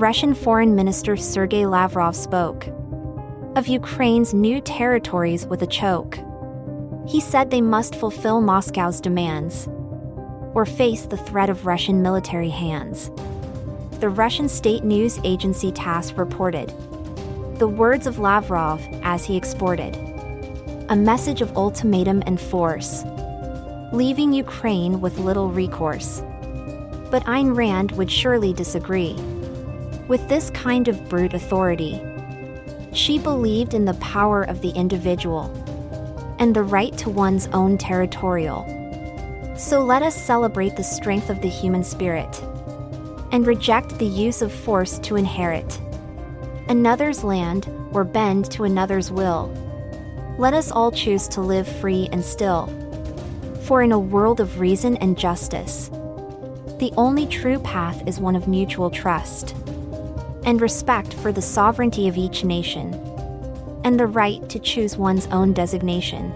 Russian Foreign Minister Sergei Lavrov spoke of Ukraine's new territories with a choke. He said they must fulfill Moscow's demands or face the threat of Russian military hands. The Russian state news agency TASS reported the words of Lavrov as he exported a message of ultimatum and force, leaving Ukraine with little recourse. But Ayn Rand would surely disagree. With this kind of brute authority, she believed in the power of the individual and the right to one's own territorial. So let us celebrate the strength of the human spirit and reject the use of force to inherit another's land or bend to another's will. Let us all choose to live free and still. For in a world of reason and justice, the only true path is one of mutual trust and respect for the sovereignty of each nation, and the right to choose one's own designation.